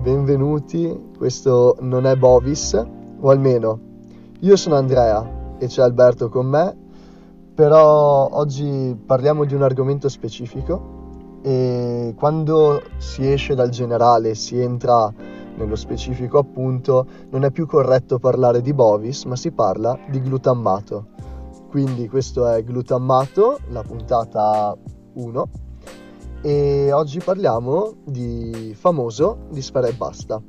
benvenuti. Questo non è Bovis, o almeno io sono Andrea e c'è Alberto con me, però oggi parliamo di un argomento specifico e quando si esce dal generale si entra nello specifico appunto non è più corretto parlare di Bovis, ma si parla di glutammato. Quindi questo è glutammato, la puntata 1 e oggi parliamo di famoso di Sfera e Basta.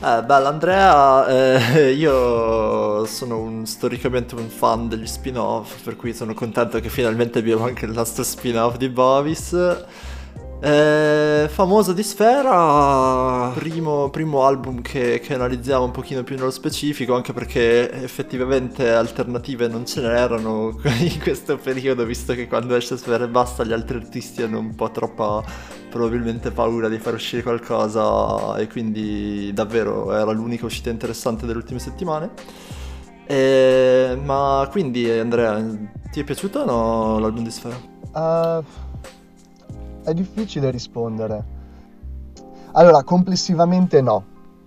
Eh, bella Andrea, eh, io sono un, storicamente un fan degli spin-off, per cui sono contento che finalmente abbiamo anche il nostro spin-off di Bovis. Eh, famoso di Sfera, primo, primo album che, che, analizziamo un pochino più nello specifico, anche perché effettivamente alternative non ce n'erano in questo periodo, visto che quando esce Sfera e basta gli altri artisti hanno un po' troppa probabilmente paura di far uscire qualcosa e quindi davvero era l'unica uscita interessante delle ultime settimane. Eh, ma quindi Andrea, ti è piaciuto o no l'album di Sfera? Uh è difficile rispondere. Allora, complessivamente no,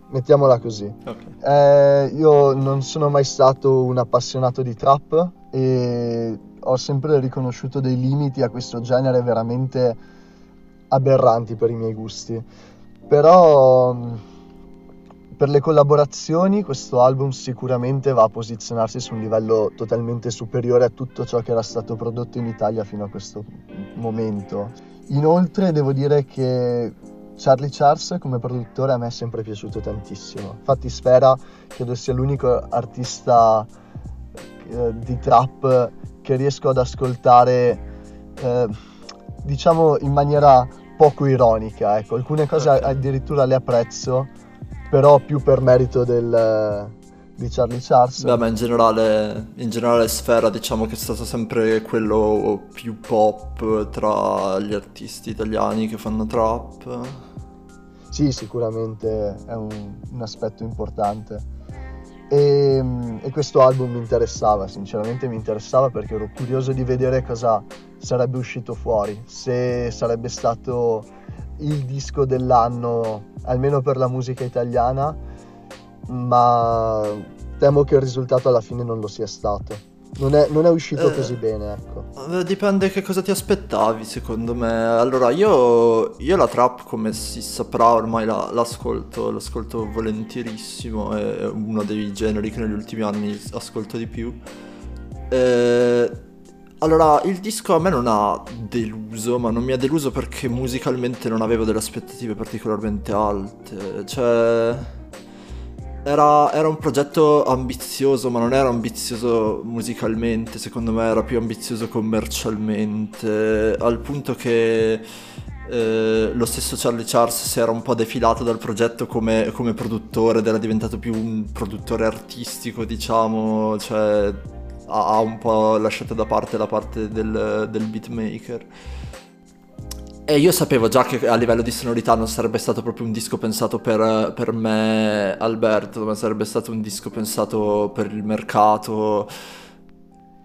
mettiamola così. Okay. Eh, io non sono mai stato un appassionato di trap e ho sempre riconosciuto dei limiti a questo genere veramente aberranti per i miei gusti. Però per le collaborazioni questo album sicuramente va a posizionarsi su un livello totalmente superiore a tutto ciò che era stato prodotto in Italia fino a questo momento. Inoltre devo dire che Charlie Charles come produttore a me è sempre piaciuto tantissimo. Infatti Sfera credo sia l'unico artista eh, di trap che riesco ad ascoltare eh, diciamo in maniera poco ironica. Ecco, alcune cose addirittura le apprezzo, però più per merito del, di Charlie Charles. Beh, ma in generale, in generale Sfera diciamo che è stato sempre quello più pop tra gli artisti italiani che fanno trap. Sì, sicuramente è un, un aspetto importante. E, e, questo album mi interessava, sinceramente mi interessava perché ero curioso di vedere cosa sarebbe uscito fuori, se sarebbe stato il disco dell'anno, almeno per la musica italiana, ma temo che il risultato alla fine non lo sia stato. Non è, non è uscito eh, così bene, ecco. Eh, dipende che cosa ti aspettavi, secondo me. Allora, io, io la trap, come si saprà, ormai la, l'ascolto, l'ascolto volentierissimo, è uno dei generi che negli ultimi anni ascolto di più. Eh, allora, il disco a me non ha deluso, ma non mi ha deluso perché musicalmente non avevo delle aspettative particolarmente alte. Cioè era, era, un progetto ambizioso, ma non era ambizioso musicalmente, secondo me era più ambizioso commercialmente, al punto che eh, lo stesso Charlie Charles si era un po' defilato dal progetto come, come produttore ed era diventato più un produttore artistico, diciamo, cioè ha, un po' lasciato da parte la parte del, del beatmaker. E io sapevo già che a livello di sonorità non sarebbe stato proprio un disco pensato per, per, me, Alberto, ma sarebbe stato un disco pensato per il mercato.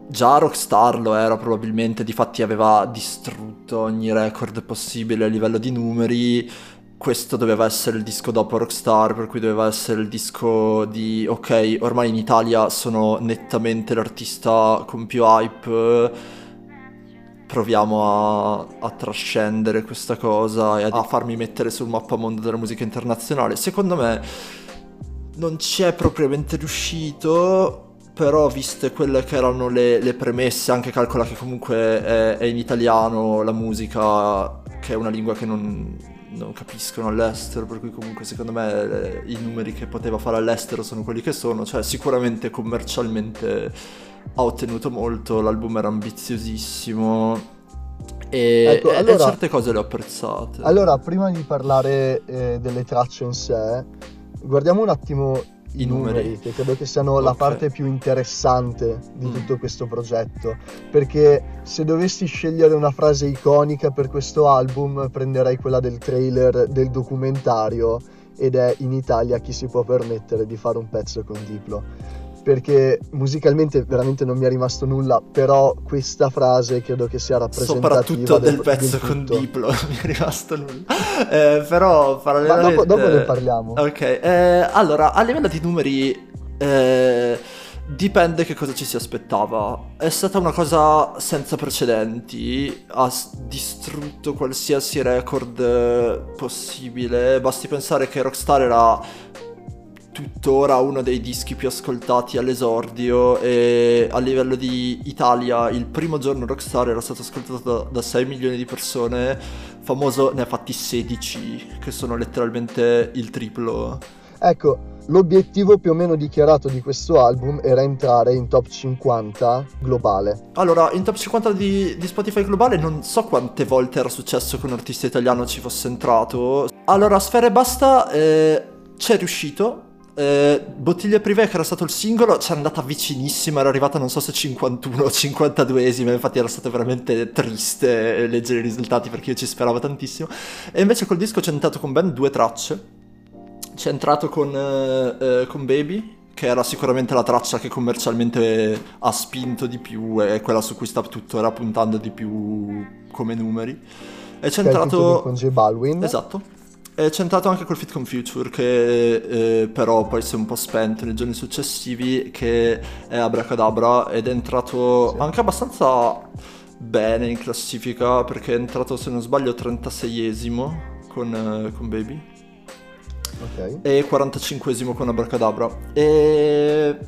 Già Rockstar lo era probabilmente, difatti aveva distrutto ogni record possibile a livello di numeri. Questo doveva essere il disco dopo Rockstar, per cui doveva essere il disco di ok, ormai in Italia sono nettamente l'artista con più hype proviamo a, a, trascendere questa cosa e a, a farmi mettere sul mappamondo della musica internazionale. Secondo me non ci è propriamente riuscito, però viste quelle che erano le, le premesse, anche calcola che comunque è, è, in italiano la musica, che è una lingua che non, non capiscono all'estero, per cui comunque secondo me le, i numeri che poteva fare all'estero sono quelli che sono, cioè sicuramente commercialmente ha ottenuto molto, l'album era ambiziosissimo e, ecco, allora, e certe cose le ho apprezzate. Allora, prima di parlare eh, delle tracce in sé, guardiamo un attimo i, numeri, numeri, che credo che siano okay. la parte più interessante di mm. tutto questo progetto. Perché se dovessi scegliere una frase iconica per questo album, prenderei quella del trailer del documentario ed è in Italia chi si può permettere di fare un pezzo con Diplo perché musicalmente veramente non mi è rimasto nulla, però questa frase credo che sia rappresentativa soprattutto del, del pezzo del con Diplo, non mi è rimasto nulla. Eh, però parallelamente dopo, dopo, ne parliamo. Ok, eh, allora a livello di numeri eh, dipende che cosa ci si aspettava. È stata una cosa senza precedenti, ha distrutto qualsiasi record possibile. Basti pensare che Rockstar era tuttora uno dei dischi più ascoltati all'esordio e a livello di Italia il primo giorno Rockstar era stato ascoltato da, da 6 milioni di persone, famoso ne ha fatti 16 che sono letteralmente il triplo. Ecco, l'obiettivo più o meno dichiarato di questo album era entrare in top 50 globale. Allora, in top 50 di, di Spotify globale non so quante volte era successo che un artista italiano ci fosse entrato. Allora, Sfere Basta eh, c'è riuscito, eh, Bottiglie Privé, che era stato il singolo, c'era andata vicinissima, era arrivata non so se 51 o 52esima, infatti era stato veramente triste leggere i risultati perché io ci speravo tantissimo. E invece col disco c'è entrato con ben due tracce. C'è entrato con, eh, eh, con Baby, che era sicuramente la traccia che commercialmente ha spinto di più e quella su cui sta tuttora puntando di più come numeri. E c'è entrato... Con J Balwin. Esatto è centrato anche col Fit con Future che eh, però poi si è un po' spento nei giorni successivi che è Abracadabra ed è entrato sì. anche abbastanza bene in classifica perché è entrato se non sbaglio 36esimo con, eh, con Baby okay. e 45esimo con Abracadabra e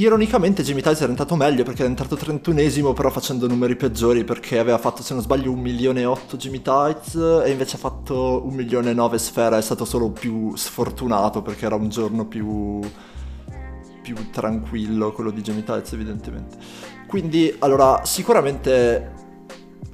Ironicamente Jamie Tice era entrato meglio perché è entrato 31esimo però facendo numeri peggiori perché aveva fatto se non sbaglio un milione e 8 Jimmy Tights e invece ha fatto un milione e 9 Sfera è stato solo più sfortunato perché era un giorno più, più tranquillo quello di Jamie Tights evidentemente. Quindi allora sicuramente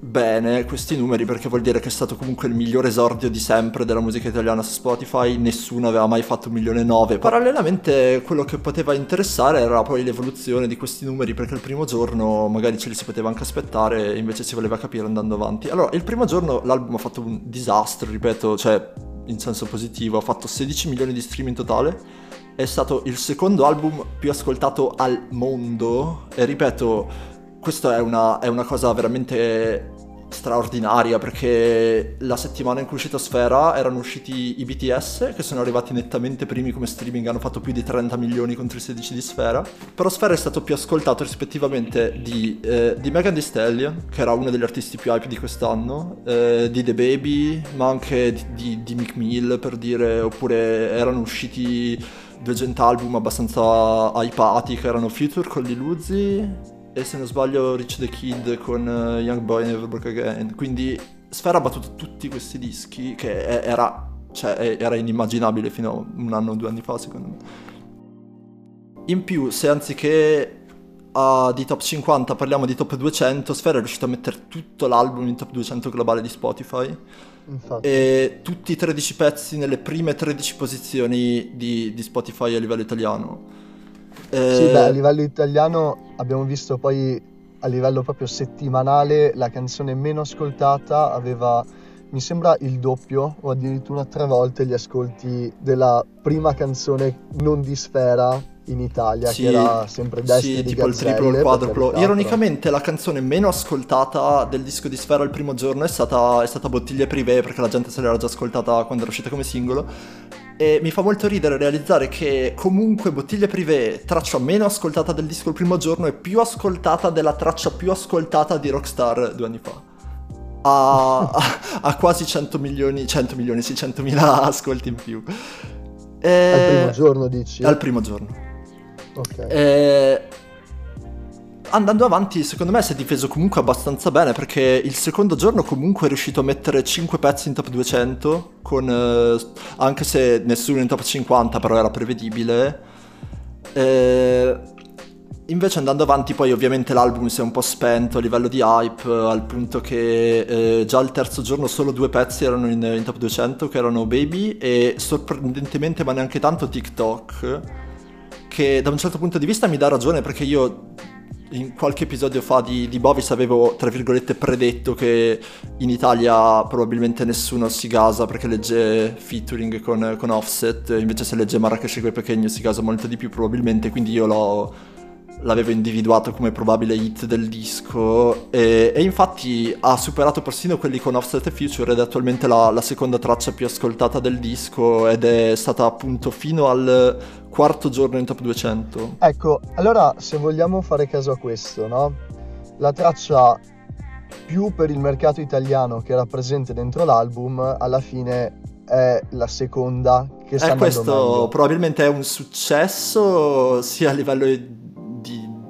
bene questi numeri perché vuol dire che è stato comunque il migliore esordio di sempre della musica italiana su Spotify, nessuno aveva mai fatto un milione e nove. Parallelamente quello che poteva interessare era poi l'evoluzione di questi numeri perché il primo giorno magari ce li si poteva anche aspettare e invece si voleva capire andando avanti. Allora, il primo giorno l'album ha fatto un disastro, ripeto, cioè in senso positivo, ha fatto 16 milioni di stream in totale. È stato il secondo album più ascoltato al mondo e ripeto, questa è una, è una cosa veramente straordinaria perché la settimana in cui è uscita Sfera erano usciti i BTS che sono arrivati nettamente primi come streaming hanno fatto più di 30 milioni contro i 16 di Sfera. Però Sfera è stato più ascoltato rispettivamente di, eh, di Megan Thee Stallion che era uno degli artisti più hype di quest'anno eh, di The Baby ma anche di, di, di Mick Mill per dire oppure erano usciti due gent album abbastanza hypati che erano Future con Lil Uzi e se non sbaglio Rich the Kid con uh, Young Boy Never Broke Again. Quindi Sfera ha battuto tutti questi dischi che era, cioè, era inimmaginabile fino a un anno o due anni fa secondo me. In più, se anziché uh, di top 50 parliamo di top 200, Sfera è riuscito a mettere tutto l'album in top 200 globale di Spotify. Infatti. E tutti i 13 pezzi nelle prime 13 posizioni di, di Spotify a livello italiano. Eh... Sì, beh, a livello italiano abbiamo visto poi a livello proprio settimanale la canzone meno ascoltata aveva mi sembra il doppio o addirittura tre volte gli ascolti della prima canzone non di Sfera in Italia, sì, che era sempre Destiny sì, tipo Gazzelle, il triplo il quadruplo. Ironicamente la canzone meno ascoltata del disco di Sfera il primo giorno è stata, è stata Bottiglie Privé, perché la gente se l'era già ascoltata quando era uscita come singolo. E mi fa molto ridere realizzare che comunque Bottiglie Privé, traccia meno ascoltata del disco il primo giorno, è più ascoltata della traccia più ascoltata di Rockstar due anni fa. Ha, ha quasi 100 milioni, 100 milioni, sì, 100.000 ascolti in più. E... Al primo giorno dici? Al primo giorno. Ok. E andando avanti, secondo me si è difeso comunque abbastanza bene perché il secondo giorno comunque è riuscito a mettere 5 pezzi in top 200, con, eh, anche se nessuno in top 50, però era prevedibile. Eh, invece andando avanti poi ovviamente l'album si è un po' spento a livello di hype al punto che eh, già il terzo giorno solo due pezzi erano in, in top 200 che erano Baby e sorprendentemente ma neanche tanto TikTok che da un certo punto di vista mi dà ragione perché io in qualche episodio fa di, di Bovis avevo, tra virgolette, predetto che in Italia probabilmente nessuno si gasa perché legge featuring con, con Offset, invece se legge Marrakesh e Pequeño si gasa molto di più probabilmente, quindi io l'ho l'avevo individuato come probabile hit del disco e, e, infatti ha superato persino quelli con Offset e Future ed è attualmente la, la, seconda traccia più ascoltata del disco ed è stata appunto fino al quarto giorno in top 200. Ecco, allora se vogliamo fare caso a questo, no? La traccia più per il mercato italiano che era presente dentro l'album alla fine è la seconda che sta eh, questo meglio. probabilmente è un successo sia a livello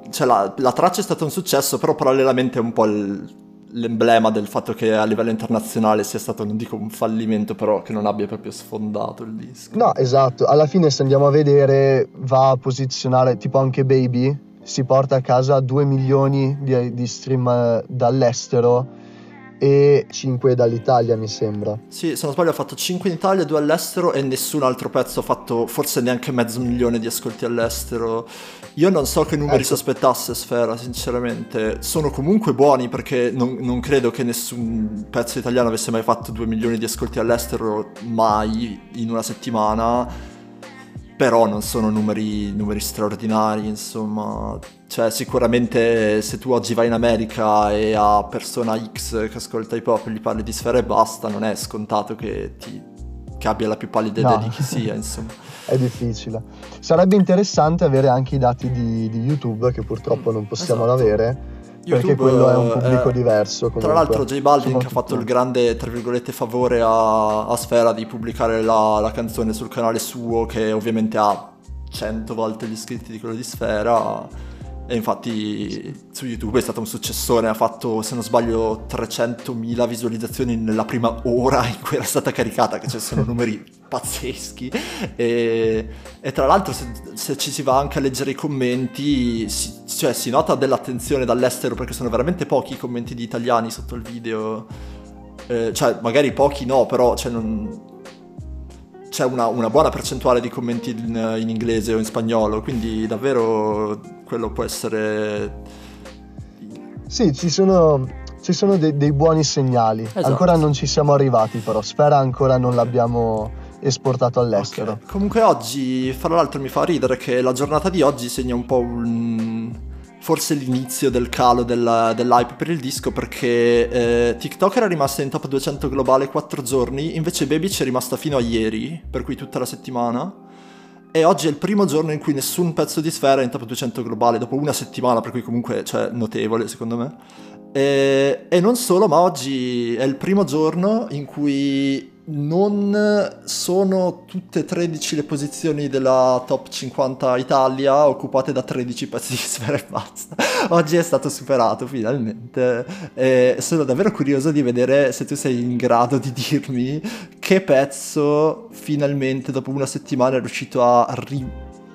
cioè la, la, traccia è stata un successo, però parallelamente è un po' l'emblema del fatto che a livello internazionale sia stato, non dico un fallimento, però che non abbia proprio sfondato il disco. No, esatto. Alla fine, se andiamo a vedere, va a posizionare tipo anche Baby. Si porta a casa 2 milioni di, di stream eh, dall'estero e 5 dall'Italia mi sembra. Sì, se non sbaglio ha fatto 5 in Italia, 2 all'estero e nessun altro pezzo ha fatto forse neanche mezzo milione di ascolti all'estero. Io non so che numeri ecco. si aspettasse Sfera, sinceramente. Sono comunque buoni perché non, non, credo che nessun pezzo italiano avesse mai fatto 2 milioni di ascolti all'estero mai in una settimana però non sono numeri, numeri, straordinari, insomma. Cioè, sicuramente se tu oggi vai in America e a persona X che ascolta hip hop gli parli di sfera e basta, non è scontato che, ti, che abbia la più pallida idea no. di chi sia, insomma. è difficile. Sarebbe interessante avere anche i dati di, di YouTube, che purtroppo non possiamo esatto. avere YouTube, perché quello è un pubblico eh, diverso. Comunque. Tra l'altro, J Balvin ha fatto il grande, tra virgolette, favore a, a Sfera di pubblicare la, la, canzone sul canale suo, che ovviamente ha 100 volte gli iscritti di quello di Sfera. E infatti su YouTube è stato un successore, ha fatto se non sbaglio 300.000 visualizzazioni nella prima ora in cui era stata caricata, che cioè sono numeri pazzeschi. E, e tra l'altro se, se, ci si va anche a leggere i commenti, si, cioè, si nota dell'attenzione dall'estero perché sono veramente pochi i commenti di italiani sotto il video. Eh, cioè magari pochi no, però cioè, non c'è una, una, buona percentuale di commenti in, in, inglese o in spagnolo, quindi davvero quello può essere... Sì, ci sono, ci sono dei, dei, buoni segnali. Esatto. Ancora non ci siamo arrivati però, spera ancora non l'abbiamo esportato all'estero. Okay. Comunque oggi, fra l'altro mi fa ridere che la giornata di oggi segna un po' un forse l'inizio del calo della, dell'hype per il disco perché eh, TikTok era rimasta in top 200 globale 4 giorni, invece Baby ci è rimasta fino a ieri, per cui tutta la settimana. E oggi è il primo giorno in cui nessun pezzo di Sfera è in top 200 globale, dopo una settimana, per cui comunque cioè, notevole secondo me. E, e non solo, ma oggi è il primo giorno in cui non sono tutte 13 le posizioni della top 50 Italia occupate da 13 pezzi di sfera e basta. Oggi è stato superato finalmente e sono davvero curioso di vedere se tu sei in grado di dirmi che pezzo finalmente dopo una settimana è riuscito a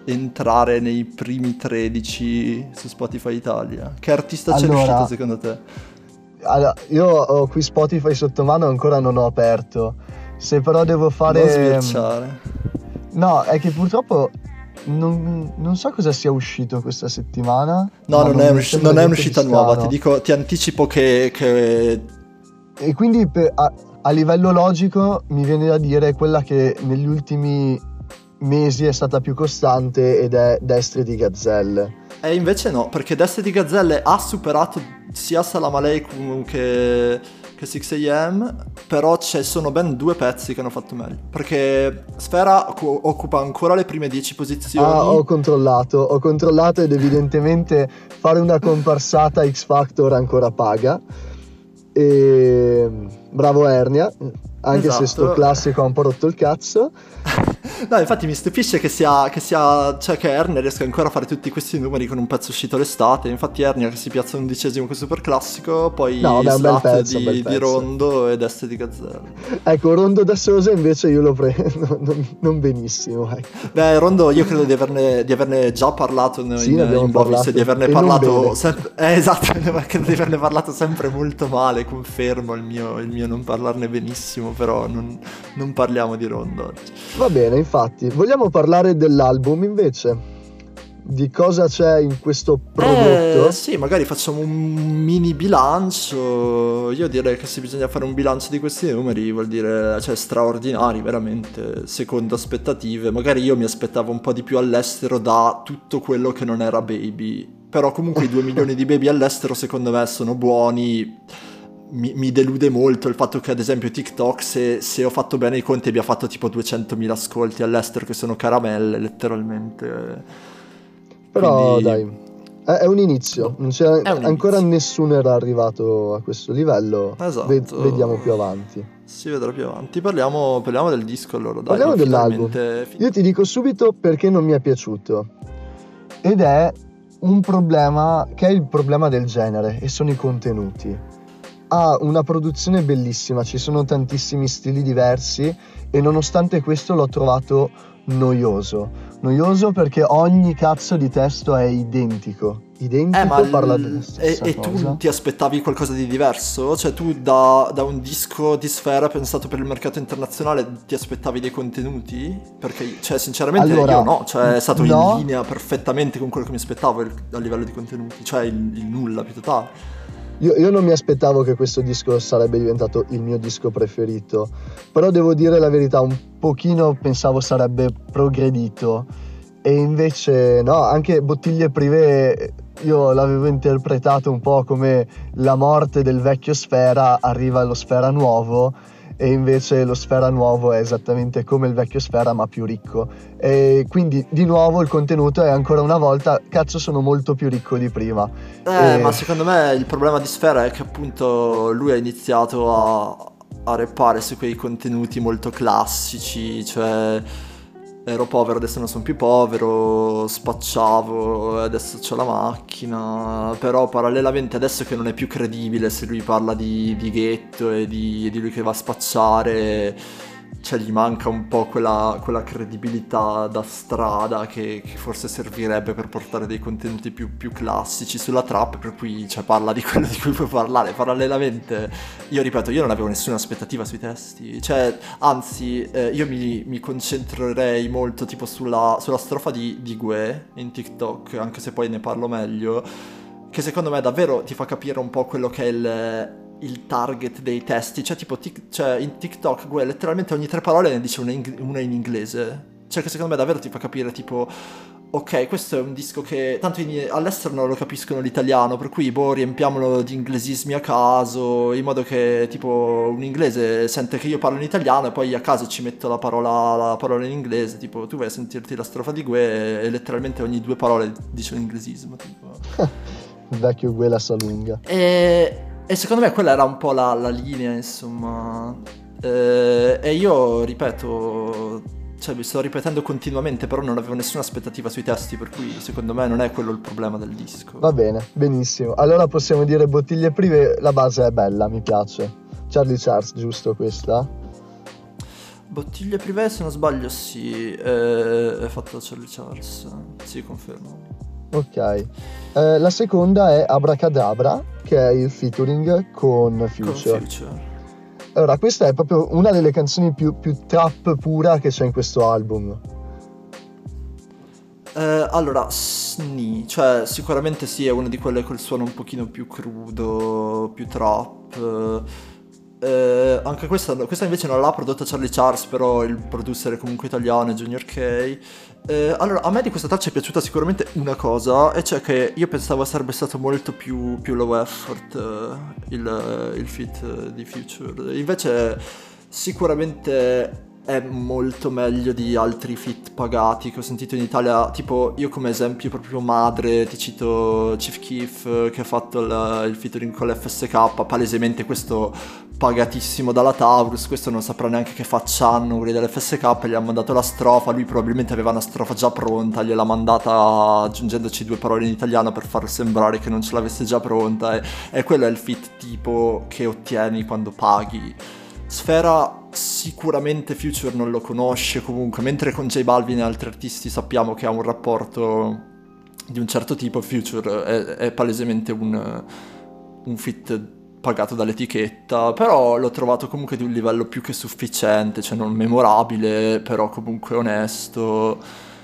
rientrare nei primi 13 su Spotify Italia. Che artista allora... c'è riuscito secondo te? Allora, io ho qui Spotify sotto mano ancora non ho aperto se però devo fare... Non sbirciare. No, è che purtroppo non, non, so cosa sia uscito questa settimana. No, non, non, è, usci- non è, un'uscita nuova, ti dico, ti anticipo che... che... E quindi per, a, a, livello logico mi viene da dire quella che negli ultimi mesi è stata più costante ed è Destre di Gazzelle. E invece no, perché Destre di Gazzelle ha superato sia Salam Aleikum che che 6am, però ci sono ben due pezzi che hanno fatto meglio. Perché Sfera occupa ancora le prime 10 posizioni. Ah, ho controllato, ho controllato ed evidentemente fare una comparsata X Factor ancora paga. E bravo Ernia, anche esatto. se sto classico ha un po' rotto il cazzo. no, infatti mi stupisce che sia, che sia, cioè che Ernia riesca ancora a fare tutti questi numeri con un pezzo uscito l'estate. Infatti Ernia che si piazza undicesimo con Super Classico, poi no, beh, un pezzo, di, di, Rondo ed Este di Gazzella. Ecco, Rondo da Sosa invece io lo prendo, non, non benissimo. Ecco. Beh, Rondo io credo di averne, di averne già parlato in, sì, in, in Bovis, di averne parlato sempre... Eh, esatto, credo di averne parlato sempre molto male, confermo il mio, il mio non parlarne benissimo, però non, non parliamo di Rondo oggi. Va bene, infatti. Vogliamo parlare dell'album invece? di cosa c'è in questo prodotto? Eh, sì, magari facciamo un mini bilancio. Io direi che se bisogna fare un bilancio di questi numeri vuol dire, cioè, straordinari, veramente, secondo aspettative. Magari io mi aspettavo un po' di più all'estero da tutto quello che non era baby. Però comunque i 2 milioni di baby all'estero secondo me sono buoni mi, mi, delude molto il fatto che ad esempio TikTok se, se, ho fatto bene i conti abbia fatto tipo 200.000 ascolti all'estero che sono caramelle letteralmente. Però Quindi... dai è, un inizio. Non c'è, un ancora inizio. nessuno era arrivato a questo livello. Esatto. Ved- vediamo più avanti. Si vedrà più avanti. Parliamo, parliamo del disco allora dai, parliamo dell'album. io ti dico subito perché non mi è piaciuto. Ed è un problema che è il problema del genere e sono i contenuti ha una produzione bellissima, ci sono tantissimi stili diversi e nonostante questo l'ho trovato noioso. Noioso perché ogni cazzo di testo è identico. Identico eh, parla della stessa e, cosa. E tu ti aspettavi qualcosa di diverso? Cioè tu da, da, un disco di sfera pensato per il mercato internazionale ti aspettavi dei contenuti? Perché, cioè sinceramente allora, io no, cioè è stato no. in linea perfettamente con quello che mi aspettavo a livello di contenuti, cioè il, il nulla più totale. Io, io, non mi aspettavo che questo disco sarebbe diventato il mio disco preferito, però devo dire la verità, un pochino pensavo sarebbe progredito. E invece no, anche Bottiglie Privé io l'avevo interpretato un po' come la morte del vecchio Sfera arriva allo Sfera nuovo e invece lo Sfera nuovo è esattamente come il vecchio Sfera ma più ricco. E quindi di nuovo il contenuto è ancora una volta cazzo sono molto più ricco di prima eh e... ma secondo me il problema di Sfera è che appunto lui ha iniziato a, a reppare su quei contenuti molto classici cioè ero povero, adesso non sono più povero, spacciavo, adesso ho la macchina, però parallelamente adesso che non è più credibile se lui parla di, di ghetto e di, di lui che va a spacciare cioè gli manca un po' quella, quella credibilità da strada che, che, forse servirebbe per portare dei contenuti più, più, classici sulla trap, per cui cioè, parla di quello di cui puoi parlare. Parallelamente, io ripeto, io non avevo nessuna aspettativa sui testi, cioè, anzi, eh, io mi, mi, concentrerei molto tipo sulla, sulla strofa di, di Gue in TikTok, anche se poi ne parlo meglio, che secondo me davvero ti fa capire un po' quello che è il il target dei testi. Cioè, tipo, tic- cioè, in TikTok, Gue letteralmente ogni tre parole ne dice una in, una in, inglese. Cioè, che secondo me davvero ti fa capire, tipo, ok, questo è un disco che tanto in, all'estero non lo capiscono l'italiano, per cui, boh, riempiamolo di inglesismi a caso, in modo che, tipo, un inglese sente che io parlo in italiano e poi a caso ci metto la parola, la parola in inglese. Tipo, tu vai a sentirti la strofa di Gue e letteralmente ogni due parole dice un inglesismo. Tipo. Vecchio Gue la sa lunga. E e secondo me quella era un po' la, la linea, insomma. Eh, e io, ripeto, cioè mi sto ripetendo continuamente, però non avevo nessuna aspettativa sui testi, per cui secondo me non è quello il problema del disco. Va bene, benissimo. Allora possiamo dire bottiglie prive, la base è bella, mi piace. Charlie Charles, giusto questa? Bottiglie prive, se non sbaglio, sì, è, è fatto da Charlie Charles. Sì, confermo. Ok. Eh, la seconda è Abracadabra, che è il featuring con Future. Con Future. Allora, questa è proprio una delle canzoni più, più trap pura che c'è in questo album. Eh, allora, sni, cioè sicuramente sì, è una di quelle col suono un pochino più crudo, più trap. Eh, anche questa, questa, invece non l'ha prodotta Charlie Charles, però il producer è comunque italiano, Junior K. Eh, allora, a me di questa traccia è piaciuta sicuramente una cosa, e cioè che io pensavo sarebbe stato molto più, più low effort eh, il, il fit di Future. Invece sicuramente è molto meglio di altri fit pagati che ho sentito in Italia. Tipo, io come esempio proprio madre ti cito Chief Keef che ha fatto il, il featuring con l'FSK, palesemente questo pagatissimo dalla Taurus, questo non saprà neanche che faccia hanno quelli dell'FSK, gli ha mandato la strofa, lui probabilmente aveva una strofa già pronta, gliel'ha mandata aggiungendoci due parole in italiano per far sembrare che non ce l'avesse già pronta e, e quello è il fit tipo che ottieni quando paghi. Sfera sicuramente Future non lo conosce comunque, mentre con J Balvin e altri artisti sappiamo che ha un rapporto di un certo tipo, Future è, è palesemente un, un fit pagato dall'etichetta, però l'ho trovato comunque di un livello più che sufficiente, cioè non memorabile, però comunque onesto.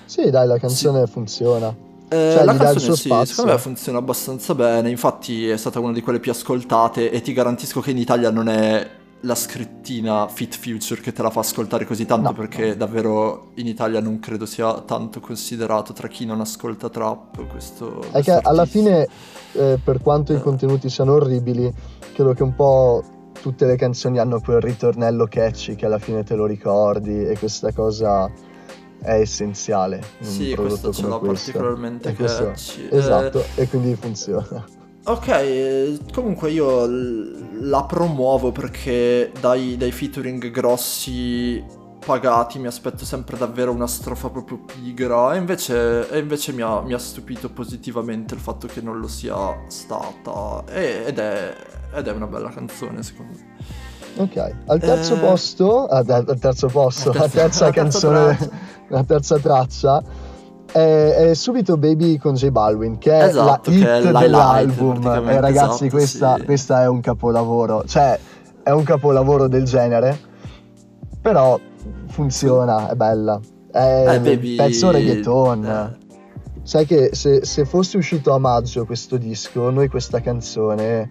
Sì, dai, la canzone sì. funziona. Eh, cioè, la canzone sì, spazio. secondo me funziona abbastanza bene, infatti è stata una di quelle più ascoltate e ti garantisco che in Italia non è la scrittina Fit Future che te la fa ascoltare così tanto no, perché no. davvero in Italia non credo sia tanto considerato tra chi non ascolta trap questo... È che alla fine eh, per quanto eh. i contenuti siano orribili credo che un po' tutte le canzoni hanno quel ritornello catchy che alla fine te lo ricordi e questa cosa è essenziale. Sì, questo ce l'ho questo. particolarmente catchy. Esatto, eh... e quindi funziona. Ok, comunque io la promuovo perché dai, dai featuring grossi pagati mi aspetto sempre davvero una strofa proprio pigra. E invece, e invece mi, ha, mi, ha, stupito positivamente il fatto che non lo sia stata. E, ed, è, ed, è, una bella canzone secondo me. Ok, al terzo eh... posto, al terzo posto, la terza canzone, la terza traccia è, è, subito Baby con J Balwin, che è esatto, la hit è dell'album. E ragazzi, esatto, questa, sì. questa, è un capolavoro. Cioè, è un capolavoro del genere, però funziona, è bella. È eh, baby... pezzo reggaeton. Eh. Sai che se, se fosse uscito a maggio questo disco, noi questa canzone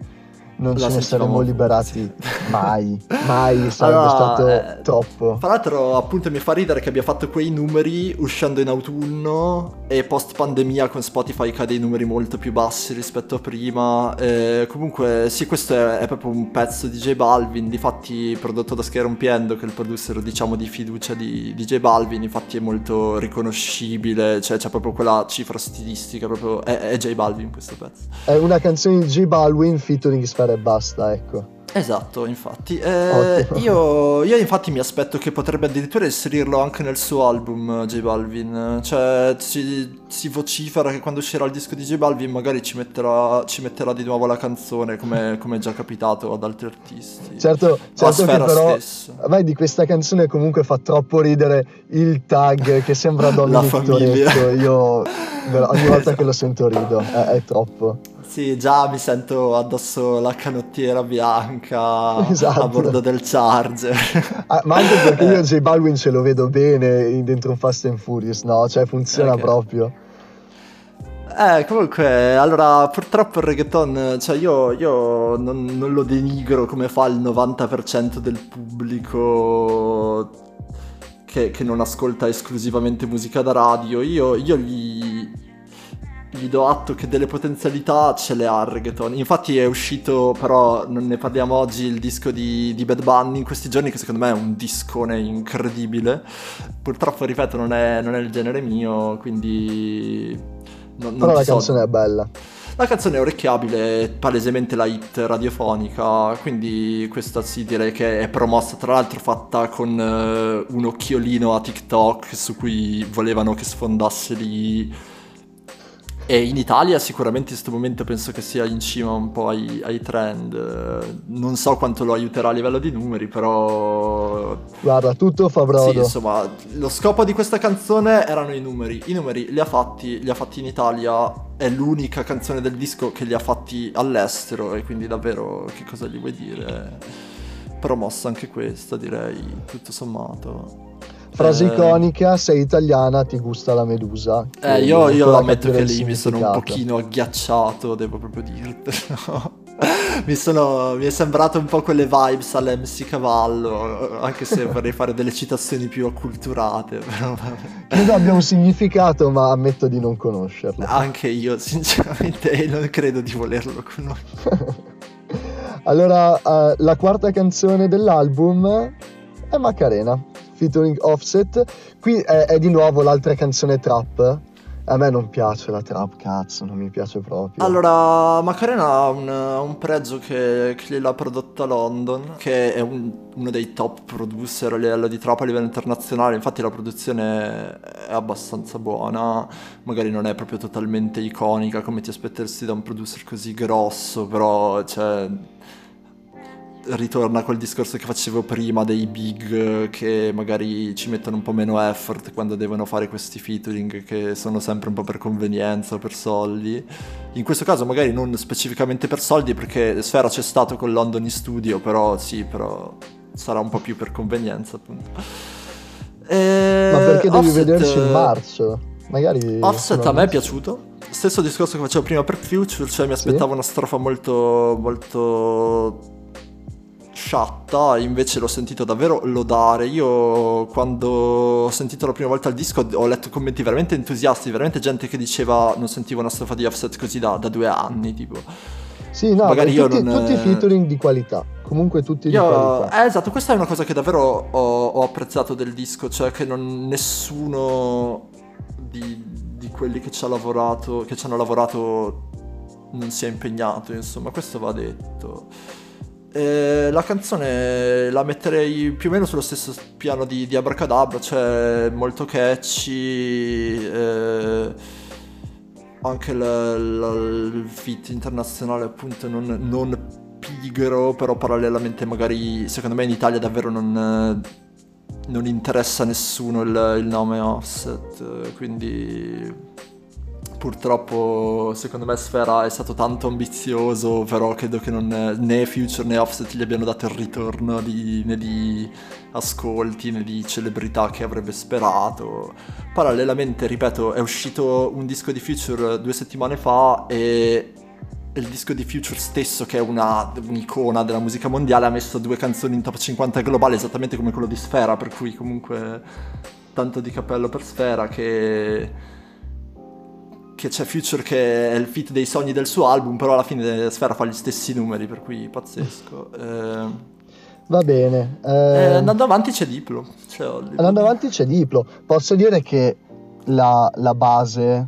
non ce ne saremmo liberati mai, mai sarebbe allora, stato eh, troppo. Tra l'altro appunto mi fa ridere che abbia fatto quei numeri uscendo in autunno e post pandemia con Spotify che ha dei numeri molto più bassi rispetto a prima. Eh, comunque sì, questo è, è, proprio un pezzo di J Balvin, difatti prodotto da Sky Rompiendo che è il producer diciamo di fiducia di, di J Balvin, infatti è molto riconoscibile, cioè c'è proprio quella cifra stilistica, proprio è, è J Balvin questo pezzo. È una canzone di J Balvin featuring Sfera e basta, ecco. Esatto, infatti. Eh, io, io, infatti mi aspetto che potrebbe addirittura inserirlo anche nel suo album J Balvin. Cioè, si, si vocifera che quando uscirà il disco di J Balvin magari ci metterà, ci metterà di nuovo la canzone, come, come è già capitato ad altri artisti. Certo, certo che però a me di questa canzone comunque fa troppo ridere il tag che sembra Dominic Toretto. Io ogni volta che lo sento rido, è, è troppo. Sì, già mi sento addosso la canottiera bianca esatto. a bordo del Charger. Ah, ma anche perché io J Balwin ce lo vedo bene dentro un Fast and Furious, no? Cioè funziona okay. proprio. Eh, comunque, allora, purtroppo il reggaeton, cioè io, io non, non, lo denigro come fa il 90% del pubblico che, che, non ascolta esclusivamente musica da radio. Io, io gli gli do atto che delle potenzialità ce le ha il reggaeton. Infatti è uscito, però non ne parliamo oggi, il disco di, di, Bad Bunny in questi giorni, che secondo me è un discone incredibile. Purtroppo, ripeto, non è, non è il genere mio, quindi... Non, però non la so. canzone è bella. La canzone è orecchiabile, è palesemente la hit radiofonica, quindi questa sì direi che è promossa, tra l'altro fatta con uh, un occhiolino a TikTok su cui volevano che sfondasse lì e in Italia sicuramente in questo momento penso che sia in cima un po' ai, ai, trend. Non so quanto lo aiuterà a livello di numeri, però... Guarda, tutto fa brodo. Sì, insomma, lo scopo di questa canzone erano i numeri. I numeri li ha fatti, li ha fatti in Italia, è l'unica canzone del disco che li ha fatti all'estero e quindi davvero che cosa gli vuoi dire? Promossa anche questa, direi, tutto sommato. Frase eh... iconica, sei italiana, ti gusta la medusa. Eh, io, io ammetto che lì mi sono un pochino agghiacciato, devo proprio dirtelo. mi, sono, mi è sembrato un po' quelle vibes all'MC Cavallo, anche se vorrei fare delle citazioni più acculturate. Però... Credo abbia un significato, ma ammetto di non conoscerlo. Anche io, sinceramente, non credo di volerlo conoscere. allora, uh, la quarta canzone dell'album è Macarena featuring Offset. Qui è, è di nuovo l'altra canzone trap. A me non piace la trap, cazzo, non mi piace proprio. Allora, Macarena ha un, un pregio che, che gliel'ha prodotta London, che è un, uno dei top producer a livello di trap a livello internazionale. Infatti la produzione è abbastanza buona, magari non è proprio totalmente iconica come ti aspettersi da un producer così grosso, però cioè ritorna quel discorso che facevo prima dei big che magari ci mettono un po' meno effort quando devono fare questi featuring che sono sempre un po' per convenienza o per soldi. In questo caso magari non specificamente per soldi perché Sfera c'è stato con London in studio, però sì, però sarà un po' più per convenienza appunto. E... Ma perché devi Offset... vederci in marzo? Magari Offset a me è piaciuto stesso discorso che facevo prima per Future, cioè mi aspettavo sì. una strofa molto, molto sciatta, invece l'ho sentito davvero lodare. Io quando ho sentito la prima volta il disco ho letto commenti veramente entusiasti, veramente gente che diceva non sentivo una strofa di offset così da, da due anni, tipo. Sì, no, Magari io tutti, non... tutti featuring di qualità. Comunque tutti io. Eh, esatto, questa è una cosa che davvero ho, ho apprezzato del disco, cioè che non, nessuno di, di quelli che ci, ha lavorato, che ci hanno lavorato non si è impegnato, insomma, questo va detto. Eh, la canzone la metterei più o meno sullo stesso piano di, di Abracadabra, cioè molto catchy. Eh, anche l, l, il fit internazionale, appunto, non, non, pigro, però parallelamente, magari secondo me in Italia davvero non, non interessa a nessuno il, il nome Offset. Quindi purtroppo secondo me Sfera è stato tanto ambizioso, però credo che non, né Future né Offset gli abbiano dato il ritorno di, né di ascolti né di celebrità che avrebbe sperato. Parallelamente, ripeto, è uscito un disco di Future due settimane fa e il disco di Future stesso, che è una, un'icona della musica mondiale, ha messo due canzoni in top 50 globale esattamente come quello di Sfera, per cui comunque tanto di cappello per Sfera che che c'è Future che è il fit dei sogni del suo album, però alla fine Sfera fa gli stessi numeri, per cui pazzesco. Eh... Va bene. Eh... Eh, andando avanti c'è Diplo. C'è andando avanti c'è Diplo. Posso dire che la, la, base,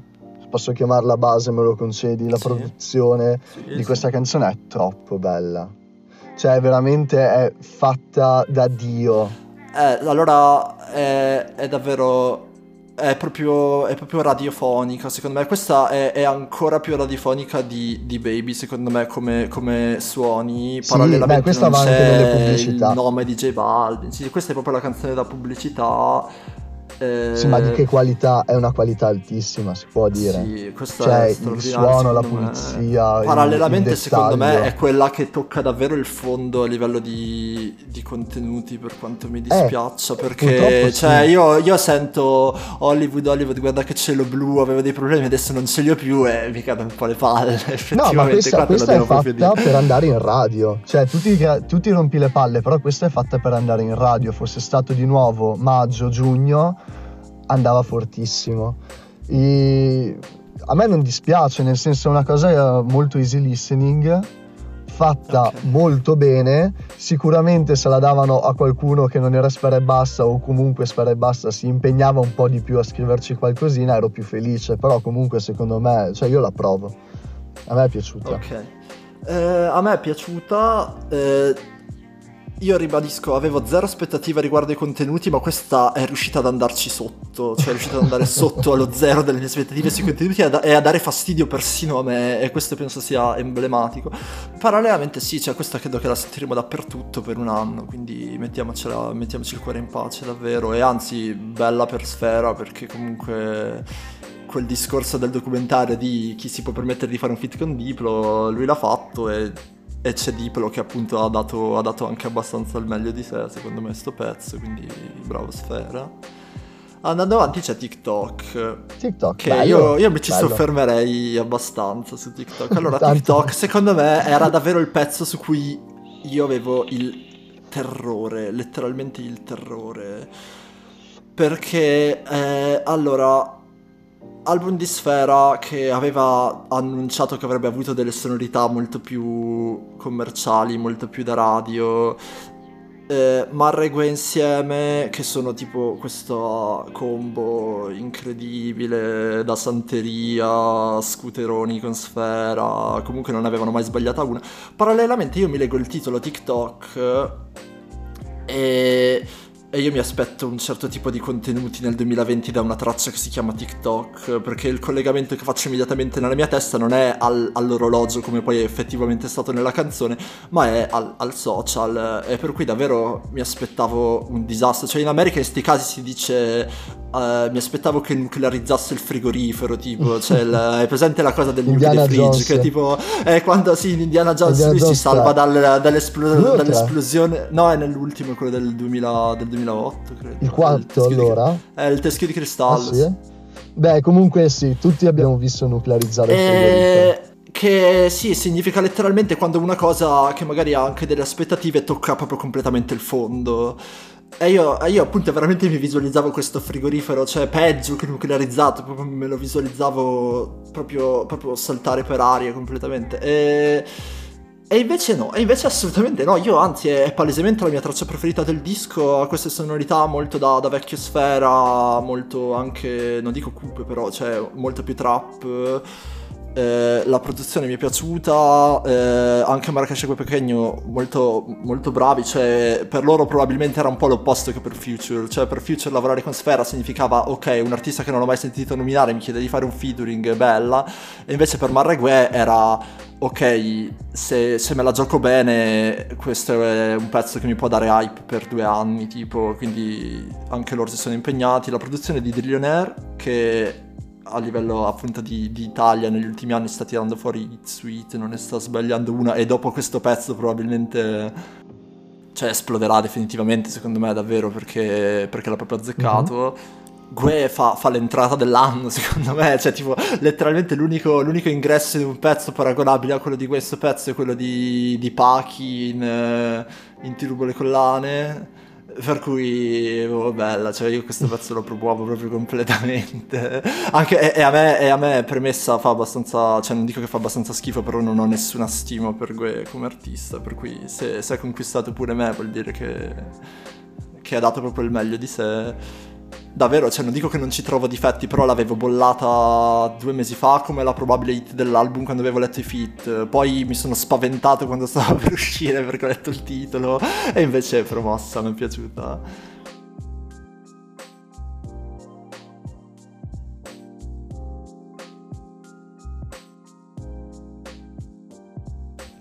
posso chiamarla base, me lo concedi, la sì. produzione sì, di sì. questa canzone è troppo bella. Cioè, veramente è fatta da Dio. Eh, allora è, è davvero è proprio, è proprio, radiofonica, secondo me. Questa è, è ancora più radiofonica di, di Baby, secondo me, come, come suoni. Sì, Parallelamente beh, questa non c'è il nome di J Balvin. Sì, questa è proprio la canzone da pubblicità. Eh... Sì, ma di che qualità? È una qualità altissima, si può dire. Sì, questa cioè, è il suono, la pulizia. Me. Parallelamente, il, il secondo me, è quella che tocca davvero il fondo a livello di, di contenuti, per quanto mi eh, dispiaccia. Eh, perché cioè, sì. io, io, sento Hollywood, Hollywood, guarda che cielo blu, avevo dei problemi, adesso non ce li ho più e mi cadono un po' le palle. No, ma questa, questa è fatta per andare in radio. Cioè, tutti, tutti rompi le palle, però questa è fatta per andare in radio. Fosse stato di nuovo maggio, giugno andava fortissimo. E a me non dispiace, nel senso è una cosa molto easy listening, fatta okay. molto bene. Sicuramente se la davano a qualcuno che non era Spera e Bassa o comunque Spera e Bassa si impegnava un po' di più a scriverci qualcosina, ero più felice. Però comunque secondo me, cioè io la provo. A me è piaciuta. Ok. Eh, a me è piaciuta. Eh io ribadisco, avevo zero aspettativa riguardo ai contenuti, ma questa è riuscita ad andarci sotto, cioè è riuscita ad andare sotto allo zero delle mie aspettative sui contenuti e a, dare fastidio persino a me, e questo penso sia emblematico. Parallelamente sì, cioè questa credo che la sentiremo dappertutto per un anno, quindi mettiamoci il cuore in pace davvero, e anzi bella per sfera perché comunque quel discorso del documentario di chi si può permettere di fare un fit con Diplo, lui l'ha fatto e e c'è Diplo che appunto ha dato, ha dato, anche abbastanza il meglio di sé, secondo me, sto pezzo, quindi bravo Sfera. Andando avanti c'è TikTok. TikTok. Che bello, io, io, mi ci bello. soffermerei abbastanza su TikTok. Allora, TikTok secondo me era davvero il pezzo su cui io avevo il terrore, letteralmente il terrore. Perché, eh, allora, album di Sfera che aveva annunciato che avrebbe avuto delle sonorità molto più commerciali, molto più da radio. Eh, Marregue insieme che sono tipo questo combo incredibile da santeria, scooteroni con sfera, comunque non avevano mai sbagliata una. Parallelamente io mi leggo il titolo TikTok e e io mi aspetto un certo tipo di contenuti nel 2020 da una traccia che si chiama TikTok, perché il collegamento che faccio immediatamente nella mia testa non è al, all'orologio come poi è effettivamente stato nella canzone, ma è al, al, social. E per cui davvero mi aspettavo un disastro. Cioè in America in questi casi si dice Uh, mi aspettavo che nuclearizzasse il frigorifero, tipo, cioè il, è presente la cosa del nuclear fridge, che tipo, è quando sì, in Indiana Jones Indiana lui Jones si salva dal, dall'espl- dall'esplosione, no è nell'ultimo, quello del, 2000, del 2008, credo. Il quarto il allora? È il teschio di cristallo. Ah, sì? Beh, comunque sì, tutti abbiamo visto nuclearizzare e... Che sì, significa letteralmente quando una cosa che magari ha anche delle aspettative tocca proprio completamente il fondo. E io, io, appunto veramente mi visualizzavo questo frigorifero, cioè peggio che nuclearizzato, proprio me lo visualizzavo proprio, proprio saltare per aria completamente. E, e, invece no, e invece assolutamente no, io anzi è, palesemente la mia traccia preferita del disco, ha queste sonorità molto da, da vecchio sfera, molto anche, non dico cupe però, cioè molto più trap. Eh, la produzione mi è piaciuta, eh, anche Marrakesh e Pechegno molto, molto bravi, cioè per loro probabilmente era un po' l'opposto che per Future, cioè per Future lavorare con Sfera significava ok, un artista che non ho mai sentito nominare mi chiede di fare un featuring, bella, e invece per Marrague era ok, se, se, me la gioco bene, questo è un pezzo che mi può dare hype per due anni, tipo, quindi anche loro si sono impegnati. La produzione di Drillionaire, che a livello appunto di, di, Italia negli ultimi anni sta tirando fuori Suite, non ne sta sbagliando una e dopo questo pezzo probabilmente cioè esploderà definitivamente secondo me davvero perché, perché l'ha proprio azzeccato. Mm-hmm. Gue fa, fa, l'entrata dell'anno, secondo me, cioè tipo letteralmente l'unico, l'unico, ingresso di un pezzo paragonabile a quello di questo pezzo è quello di, di Pachi in, in Turbo le collane. Per cui, oh, bella, cioè io questo pezzo lo promuovo proprio completamente. Anche, e, a me, e a me premessa fa abbastanza, cioè non dico che fa abbastanza schifo, però non ho nessuna stima per Gue come artista, per cui se, se ha conquistato pure me vuol dire che, che ha dato proprio il meglio di sé davvero, cioè non dico che non ci trovo difetti, però l'avevo bollata due mesi fa come la probabile hit dell'album quando avevo letto i feat. Poi mi sono spaventato quando stavo per uscire perché ho letto il titolo e invece è promossa, mi è piaciuta.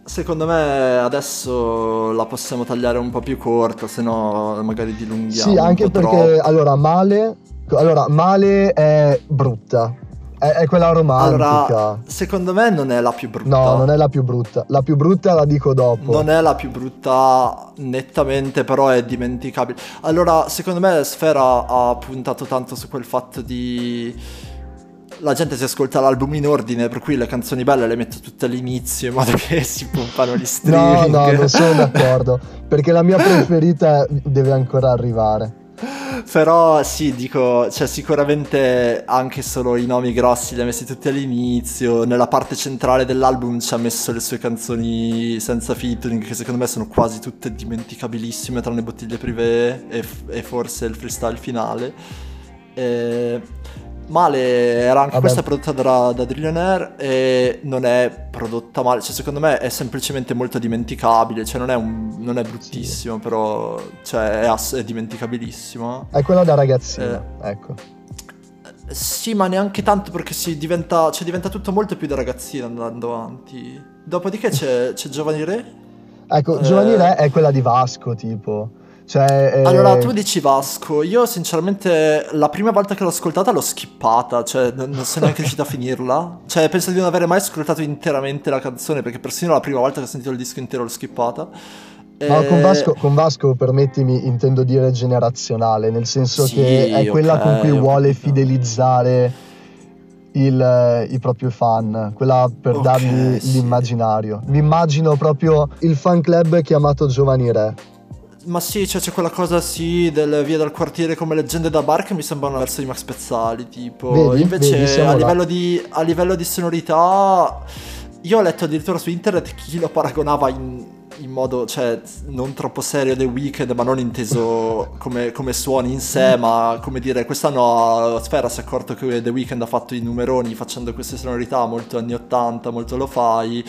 Secondo me adesso la possiamo tagliare un po' più corta, se no magari dilunghiamo. Sì, anche perché troppo. allora male, allora male è brutta. È, è, quella romantica. Allora, secondo me non è la più brutta. No, non è la più brutta. La più brutta la dico dopo. Non è la più brutta nettamente, però è dimenticabile. Allora, secondo me Sfera ha puntato tanto su quel fatto di la gente si ascolta l'album in ordine, per cui le canzoni belle le metto tutte all'inizio in modo che si pompano gli streaming. No, no, non sono d'accordo, perché la mia preferita deve ancora arrivare. Però sì, dico, cioè sicuramente anche solo i nomi grossi li ha messi tutti all'inizio, nella parte centrale dell'album ci ha messo le sue canzoni senza featuring che secondo me sono quasi tutte dimenticabilissime tranne Bottiglie Privé e, e forse il freestyle finale. E male era anche Vabbè. questa prodotta da, da Drillionaire e non è prodotta male cioè secondo me è semplicemente molto dimenticabile cioè non è, un, non è bruttissimo sì. però cioè, è, ass- è, dimenticabilissimo. È quella da ragazzina eh, ecco. Sì ma neanche tanto perché si diventa, cioè, diventa tutto molto più da ragazzina andando avanti. Dopodiché c'è, c'è Giovanni Re. Ecco eh... Giovanni Re è quella di Vasco tipo cioè, eh... Allora, tu dici Vasco, io sinceramente la prima volta che l'ho ascoltata l'ho skippata, cioè non, non sono neanche riuscito a finirla. Cioè, penso di non aver mai ascoltato interamente la canzone, perché persino la prima volta che ho sentito il disco intero l'ho skippata. Ma con, Vasco, con Vasco, permettimi, intendo dire generazionale, nel senso sì, che è quella okay, con cui vuole fidelizzare il, i propri fan, quella per okay, dargli sì. l'immaginario. Mi immagino proprio il fan club chiamato Giovani Re ma sì, cioè, c'è quella cosa sì del via dal quartiere come leggende da bar che mi sembra una verso di Max Pezzali, tipo. Vedi, Invece vedi, a, livello di, a livello di sonorità, io ho letto addirittura su internet chi lo paragonava in in modo, cioè, non troppo serio The Weeknd, ma non inteso come, come, suoni in sé, ma come dire, quest'anno Sfera si è accorto che The Weeknd ha fatto i numeroni facendo queste sonorità molto anni 80, molto lo fai,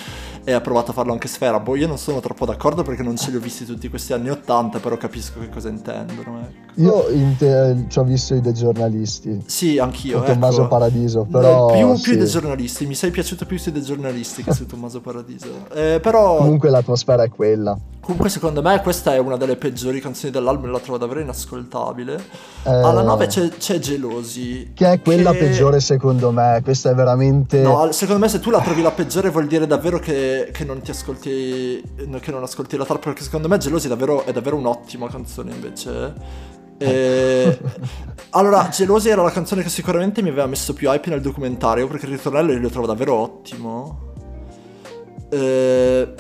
e ha provato a farlo anche Sfera. Boh, io non sono troppo d'accordo perché non ce li ho visti tutti questi anni 80, però capisco che cosa intendono. Ecco. Io te- ci ho visto i dei giornalisti. Sì, anch'io. Con ecco. Tommaso Paradiso, però... No, più, sì. più dei giornalisti, mi sei piaciuto più sui dei giornalisti che su Tommaso Paradiso. Eh, però... Comunque l'atmosfera è quella. Comunque secondo me questa è una delle peggiori canzoni dell'album, la trovo davvero inascoltabile. Eh... Alla 9 c'è, c'è, Gelosi. Che è quella che... peggiore secondo me, questa è veramente... No, secondo me se tu la trovi la peggiore vuol dire davvero che, che non ti ascolti, che non ascolti la trap, perché secondo me Gelosi è davvero, è davvero un'ottima canzone invece. E... allora, Gelosi era la canzone che sicuramente mi aveva messo più hype nel documentario perché il ritornello io lo trovo davvero ottimo. Eh,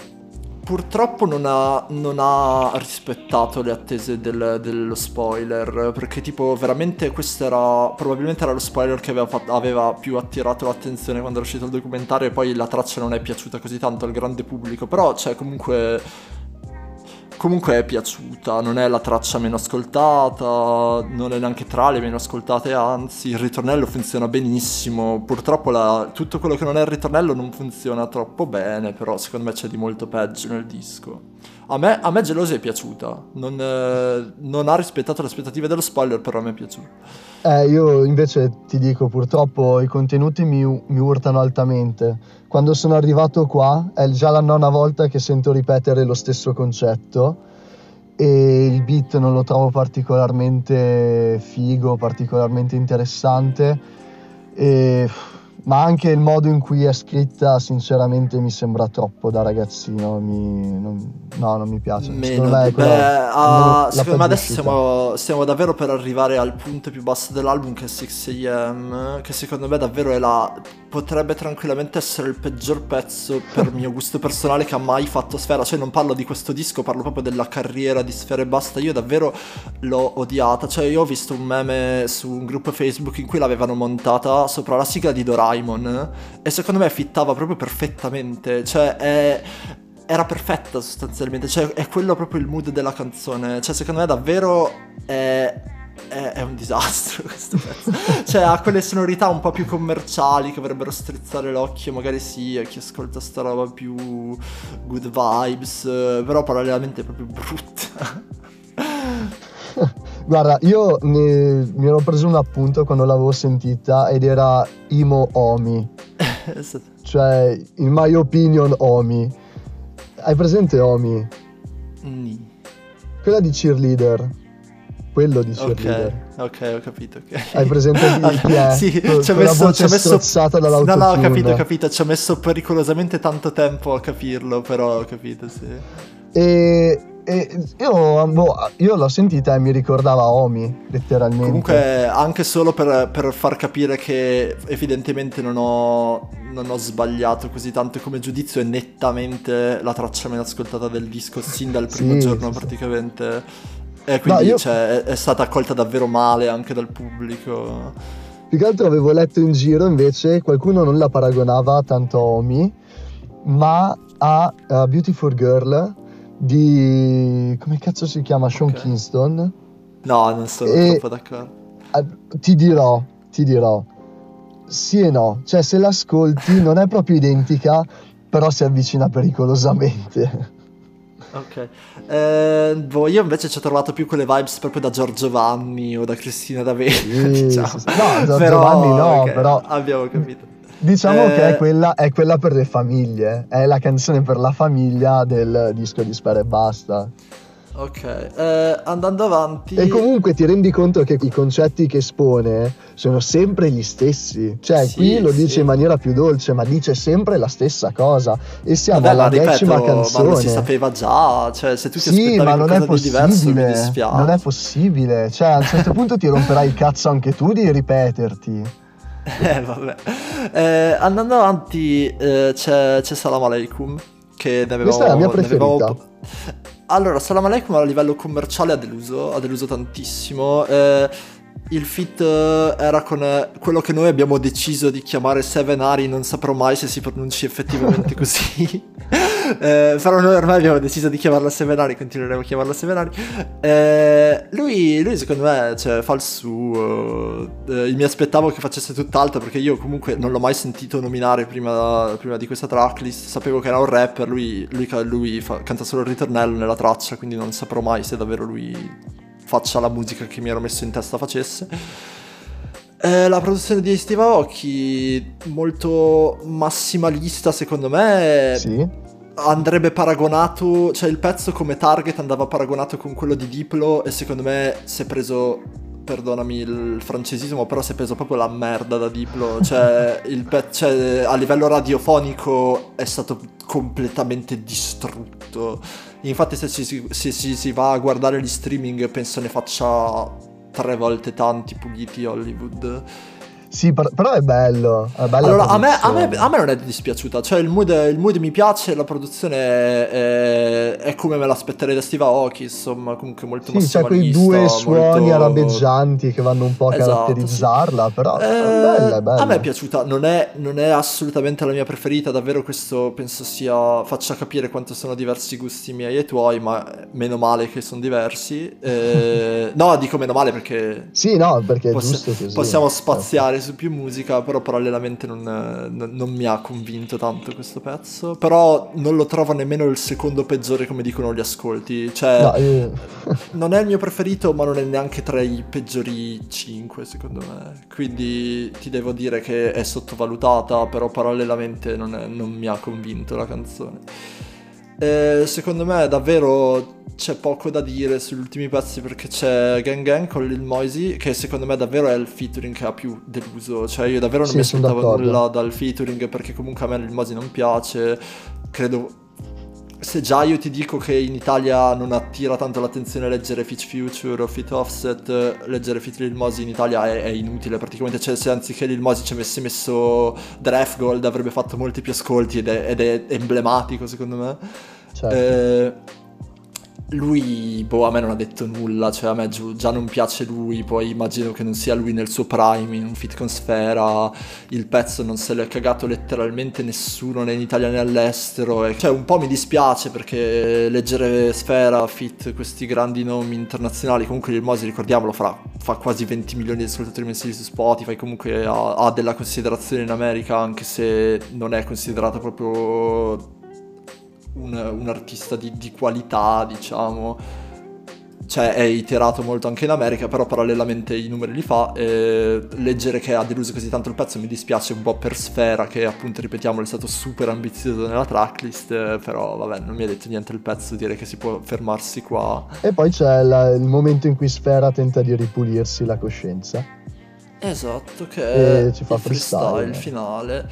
purtroppo non ha, non ha, rispettato le attese del, dello spoiler perché tipo veramente questo era probabilmente era lo spoiler che aveva, fatto, aveva, più attirato l'attenzione quando era uscito il documentario e poi la traccia non è piaciuta così tanto al grande pubblico però cioè comunque comunque è piaciuta, non è la traccia meno ascoltata, non è neanche tra le meno ascoltate, anzi il ritornello funziona benissimo, purtroppo la, tutto quello che non è il ritornello non funziona troppo bene, però secondo me c'è di molto peggio nel disco. A me, a me Gelosi è piaciuta, non, eh, non ha rispettato le aspettative dello spoiler, però a me è piaciuta. Eh, io invece ti dico, purtroppo i contenuti mi, mi urtano altamente. Quando sono arrivato qua è già la nona volta che sento ripetere lo stesso concetto e il beat non lo trovo particolarmente figo, particolarmente interessante e ma anche il modo in cui è scritta sinceramente mi sembra troppo da ragazzino mi, non, no non mi piace. Meno, secondo me, beh, uh, secondo me adesso stiamo, stiamo, davvero per arrivare al punto più basso dell'album che è 6am che secondo me davvero è la potrebbe tranquillamente essere il peggior pezzo per mio gusto personale che ha mai fatto Sfera. Cioè non parlo di questo disco parlo proprio della carriera di Sfera e basta. Io davvero l'ho odiata. Cioè io ho visto un meme su un gruppo Facebook in cui l'avevano montata sopra la sigla di Doraemon Simon e secondo me fittava proprio perfettamente, cioè è, era perfetta sostanzialmente, cioè è quello proprio il mood della canzone, cioè secondo me davvero è, è, un disastro questo pezzo, cioè ha quelle sonorità un po' più commerciali che vorrebbero strizzare l'occhio, magari sì, a chi ascolta sta roba più good vibes, però parallelamente è proprio brutta. Guarda, io ne, mi ero preso un appunto quando l'avevo sentita ed era Imo Omi. cioè, in my opinion, Omi. Hai presente Omi? Mm. Quella di cheerleader. Quello di cheerleader. Ok, ok, ho capito. Okay. Hai presente chi, chi è? sì, ci ho messo, ci ho messo No, no, ho capito, ho capito. Ci ho messo pericolosamente tanto tempo a capirlo, però ho capito, sì. E e io, boh, io, l'ho sentita e mi ricordava Omi, letteralmente. Comunque, anche solo per, per far capire che evidentemente non ho, non ho, sbagliato così tanto come giudizio, è nettamente la traccia meno ascoltata del disco sin dal primo sì, giorno sì, praticamente. E quindi no, io... cioè, è, è stata accolta davvero male anche dal pubblico. Più che altro avevo letto in giro invece qualcuno non la paragonava tanto a Omi, ma a, a Beautiful Girl di... come cazzo si chiama? Sean okay. Kingston? No, non sono e, troppo d'accordo. ti dirò, ti dirò. Sì e no, cioè se l'ascolti non è proprio identica, però si avvicina pericolosamente. Ok, eh, boh, io invece ci ho trovato più quelle vibes proprio da Giorgio Vanni o da Cristina D'Avena. Sì, diciamo. sì, sì. No, Giorgio però, Vanni no, okay, però... Abbiamo capito. Diciamo eh... che è quella, è quella, per le famiglie, è la canzone per la famiglia del disco di Spera e Basta. Ok, eh, andando avanti. E comunque ti rendi conto che i concetti che espone sono sempre gli stessi. Cioè, sì, qui lo dice sì. in maniera più dolce, ma dice sempre la stessa cosa. E siamo Vabbè, alla decima ripeto, canzone. Ma lo si sapeva già. Cioè, se tu ti sì, ma non è possibile. Diverso, non è possibile. Cioè, a un certo punto ti romperai il cazzo anche tu di ripeterti. Eh, vabbè. Eh, andando avanti, eh, c'è, c'è Salam Aleikum. Che ne avevamo, Questa è la mia preferita. Avevamo... Allora, Salam Aleikum a livello commerciale ha deluso, ha deluso tantissimo. Eh, il fit eh, era con eh, quello che noi abbiamo deciso di chiamare Seven Ari, non saprò mai se si pronunci effettivamente così. Eh, però noi ormai abbiamo deciso di chiamarla Seven Ari, continueremo a chiamarla Seven Ari. Eh, lui, lui, secondo me cioè, fa il suo. Eh, mi aspettavo che facesse tutt'altro perché io comunque non l'ho mai sentito nominare prima, prima di questa tracklist. Sapevo che era un rapper, lui, lui, lui fa, canta solo il ritornello nella traccia, quindi non saprò mai se davvero lui faccia la musica che mi ero messo in testa facesse. Eh, la produzione di Steve Aoki molto massimalista secondo me. Sì. Andrebbe paragonato, cioè il pezzo come target andava paragonato con quello di Diplo e secondo me si è preso perdonami il francesismo, però si è preso proprio la merda da Diplo. Cioè, pe- cioè, a livello radiofonico è stato completamente distrutto. Infatti, se ci, se ci si va a guardare gli streaming, penso ne faccia tre volte tanti puliti Hollywood. Sì, però è bello. È allora, a me, a, me, a me, non è dispiaciuta. Cioè, il mood, il mood mi piace, la produzione è, è, come me l'aspetterei da Steve Aoki. Insomma, comunque molto Sì, c'è quei due suoni molto... arabeggianti che vanno un po' a esatto, caratterizzarla. Sì. Però eh, è bella, è bella. A me è piaciuta. Non è, non è, assolutamente la mia preferita. Davvero, questo penso sia. faccia capire quanto sono diversi i gusti miei e tuoi. Ma meno male che sono diversi. Eh, no, dico meno male perché. Sì, no, perché è possi- giusto così. Possiamo spaziare su più musica, però parallelamente non, non, non, mi ha convinto tanto questo pezzo. Però non lo trovo nemmeno il secondo peggiore come dicono gli ascolti. Cioè, no, io... non è il mio preferito, ma non è neanche tra i peggiori 5 secondo me. Quindi ti devo dire che è sottovalutata, però parallelamente non, è, non mi ha convinto la canzone. Eh, secondo me davvero c'è poco da dire sugli ultimi pezzi perché c'è Gang Gang con Lil Moisey che secondo me davvero è il featuring che ha più deluso. Cioè io davvero non sì, mi aspettavo nulla dal featuring perché comunque a me Lil Moisey non piace. Credo se già io ti dico che in Italia non attira tanto l'attenzione leggere Fit Future o Fit Offset, leggere Fit Lil Mosi in Italia è, è, inutile praticamente, cioè se anziché Lil Mosi ci avesse messo Draft Gold avrebbe fatto molti più ascolti ed è, ed è emblematico secondo me. Certo. Eh, lui, boh, a me non ha detto nulla, cioè a me già non piace lui, poi immagino che non sia lui nel suo prime, in un fit con Sfera, il pezzo non se l'è cagato letteralmente nessuno né in Italia né all'estero, e cioè un po' mi dispiace perché leggere Sfera, fit questi grandi nomi internazionali, comunque il Mosi, ricordiamolo, fa, fa quasi 20 milioni di ascoltatori mensili su Spotify, comunque ha, ha della considerazione in America, anche se non è considerato proprio un, un artista di, di, qualità, diciamo. Cioè è iterato molto anche in America, però parallelamente i numeri li fa. E leggere che ha deluso così tanto il pezzo mi dispiace un po' per Sfera, che appunto ripetiamo è stato super ambizioso nella tracklist, però vabbè non mi ha detto niente il pezzo, direi che si può fermarsi qua. E poi c'è la, il momento in cui Sfera tenta di ripulirsi la coscienza. Esatto, che e ci fa il freestyle, freestyle finale.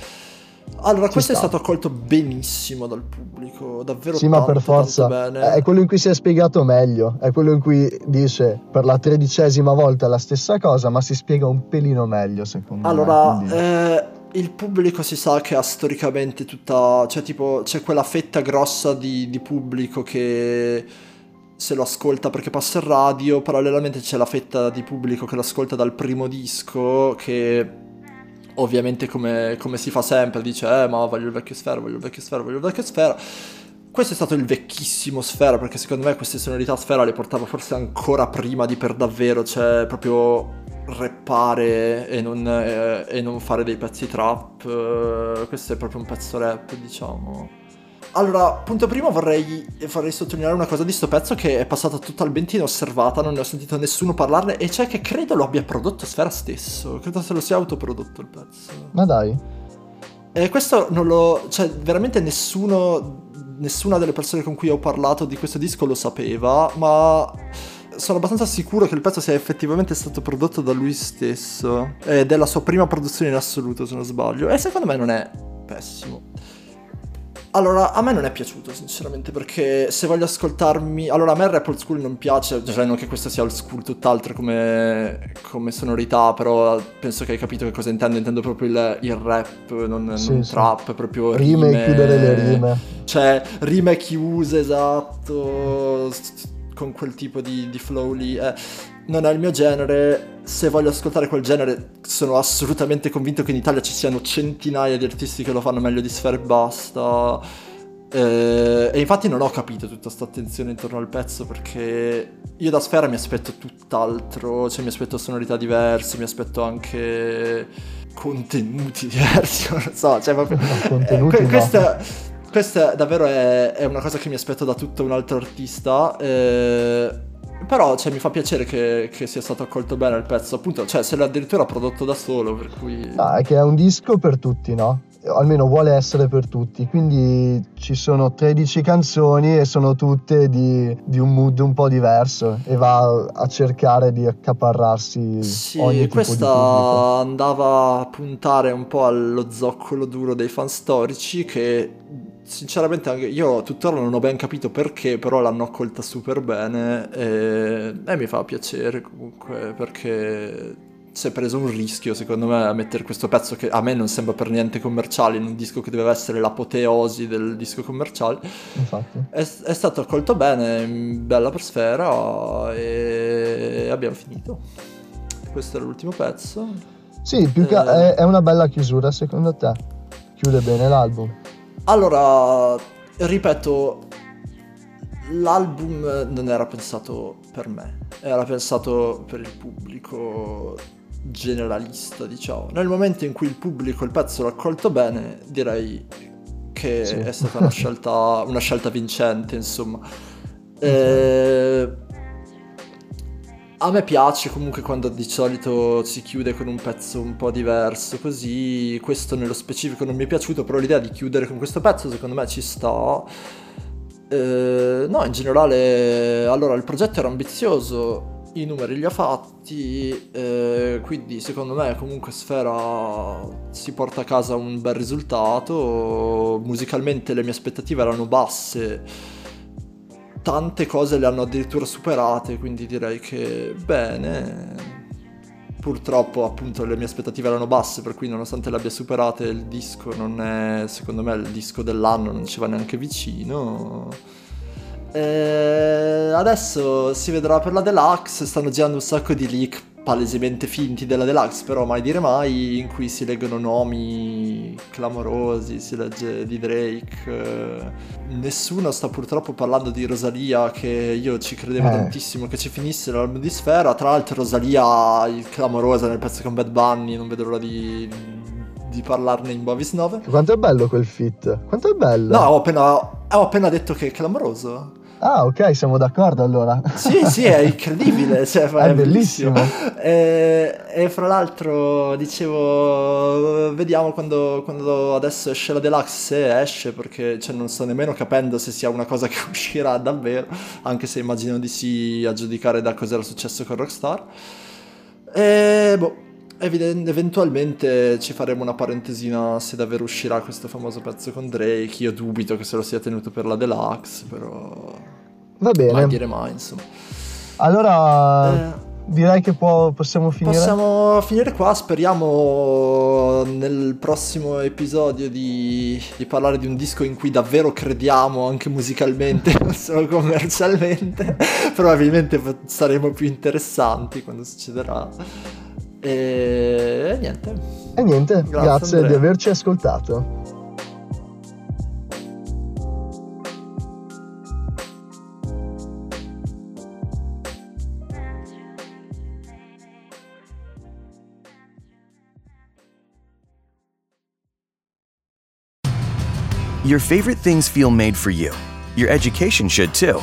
Allora, Ci questo sta. è stato accolto benissimo dal pubblico, davvero Sì, tanto, ma per forza è quello in cui si è spiegato meglio, è quello in cui dice per la tredicesima volta la stessa cosa, ma si spiega un pelino meglio, secondo allora, me. Allora, eh, il pubblico si sa che ha storicamente tutta, cioè tipo, c'è quella fetta grossa di, di pubblico che se lo ascolta perché passa il radio, parallelamente c'è la fetta di pubblico che lo ascolta dal primo disco che ovviamente come, come, si fa sempre, dice eh ma voglio il vecchio sfera, voglio il vecchio sfera, voglio il vecchio sfera. Questo è stato il vecchissimo sfera perché secondo me queste sonorità sfera le portava forse ancora prima di per davvero, cioè proprio rappare e non, eh, e non fare dei pezzi trap. Eh, questo è proprio un pezzo rap, diciamo. Allora, punto primo vorrei, vorrei, sottolineare una cosa di sto pezzo che è passata totalmente inosservata, non ne ho sentito nessuno parlarne, e cioè che credo lo abbia prodotto Sfera stesso, credo se lo sia autoprodotto il pezzo. Ma dai. E questo non lo... cioè veramente nessuno, nessuna delle persone con cui ho parlato di questo disco lo sapeva, ma sono abbastanza sicuro che il pezzo sia effettivamente stato prodotto da lui stesso, ed è la sua prima produzione in assoluto se non sbaglio, e secondo me non è pessimo. Allora, a me non è piaciuto, sinceramente, perché se voglio ascoltarmi... Allora, a me il rap old school non piace, cioè non che questo sia old school tutt'altro come, come sonorità, però penso che hai capito che cosa intendo, intendo proprio il, il rap, non, sì, non sì. trap, proprio rime. Rime e chiudere le rime. Cioè, rime chiuse, esatto, con quel tipo di, di flow lì. Eh non è il mio genere. Se voglio ascoltare quel genere, sono assolutamente convinto che in Italia ci siano centinaia di artisti che lo fanno meglio di Sfera e basta. Eh, e infatti non ho capito tutta questa attenzione intorno al pezzo perché io da Sfera mi aspetto tutt'altro, cioè mi aspetto sonorità diverse, mi aspetto anche contenuti diversi, non so, cioè proprio... contenuti eh, questa, questa davvero è, è, una cosa che mi aspetto da tutto un altro artista. Eh, però cioè, mi fa piacere che, che, sia stato accolto bene il pezzo, appunto, cioè se l'ha addirittura prodotto da solo, per cui... Ah, è che è un disco per tutti, no? almeno vuole essere per tutti, quindi ci sono 13 canzoni e sono tutte di, di, un mood un po' diverso e va a cercare di accaparrarsi sì, questa andava a puntare un po' allo zoccolo duro dei fan storici che sinceramente anche io tuttora non ho ben capito perché, però l'hanno accolta super bene e, e mi fa piacere comunque perché si è preso un rischio secondo me a mettere questo pezzo che a me non sembra per niente commerciale in un disco che doveva essere l'apoteosi del disco commerciale. Infatti. È, è stato accolto bene, bella per sfera e abbiamo finito. Questo era l'ultimo pezzo. Sì, più che eh... è una bella chiusura secondo te? Chiude bene l'album? Allora, ripeto, l'album non era pensato per me, era pensato per il pubblico generalista, diciamo. Nel momento in cui il pubblico il pezzo l'ha accolto bene, direi che sì. è stata una scelta, una scelta vincente, insomma. Eh, a me piace comunque quando di solito si chiude con un pezzo un po' diverso, così questo nello specifico non mi è piaciuto, però l'idea di chiudere con questo pezzo secondo me ci sta. Eh, no, in generale, allora il progetto era ambizioso, i numeri li ha fatti, eh, quindi secondo me comunque Sfera si porta a casa un bel risultato, musicalmente le mie aspettative erano basse tante cose le hanno addirittura superate, quindi direi che bene. Purtroppo appunto le mie aspettative erano basse, per cui nonostante le abbia superate il disco non è, secondo me, il disco dell'anno, non ci va neanche vicino. E adesso si vedrà per la deluxe, stanno girando un sacco di leak palesemente finti della deluxe, però mai dire mai, in cui si leggono nomi clamorosi, si legge di Drake. Nessuno sta purtroppo parlando di Rosalia, che io ci credevo eh. tantissimo che ci finisse l'album di Sfera. Tra l'altro Rosalia, il clamorosa nel pezzo con Bad Bunny, non vedo l'ora di, di parlarne in Bovis 9. Quanto è bello quel fit? Quanto è bello? No, ho appena, ho appena detto che è clamoroso. Ah, ok, siamo d'accordo allora. Sì, sì, è incredibile, cioè, è, è, bellissimo. bellissimo. E, e, fra l'altro, dicevo, vediamo quando, quando, adesso esce la deluxe, se esce, perché cioè, non sto nemmeno capendo se sia una cosa che uscirà davvero, anche se immagino di sì a giudicare da cosa era successo con Rockstar. E boh, eventualmente ci faremo una parentesina se davvero uscirà questo famoso pezzo con Drake. Io dubito che se lo sia tenuto per la deluxe, però. Va bene. Mai dire mai, insomma. Allora. Eh, direi che può, possiamo finire. Possiamo finire qua. Speriamo nel prossimo episodio di, di, parlare di un disco in cui davvero crediamo anche musicalmente, non solo commercialmente. Probabilmente saremo più interessanti quando succederà. E niente. E niente, grazie, grazie di averci ascoltato. Your favorite things feel made for you. Your education should too.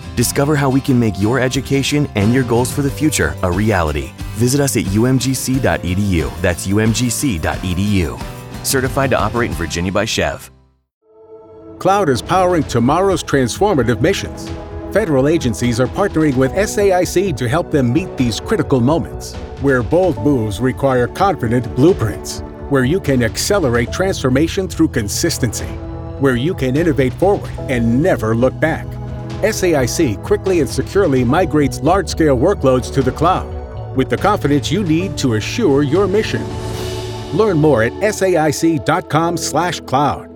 Discover how we can make your education and your goals for the future a reality. Visit us at umgc.edu. That's umgc.edu. Certified to operate in Virginia by Chev. Cloud is powering tomorrow's transformative missions. Federal agencies are partnering with SAIC to help them meet these critical moments, where bold moves require confident blueprints, where you can accelerate transformation through consistency, where you can innovate forward and never look back. SAIC quickly and securely migrates large scale workloads to the cloud with the confidence you need to assure your mission. Learn more at saic.com/cloud.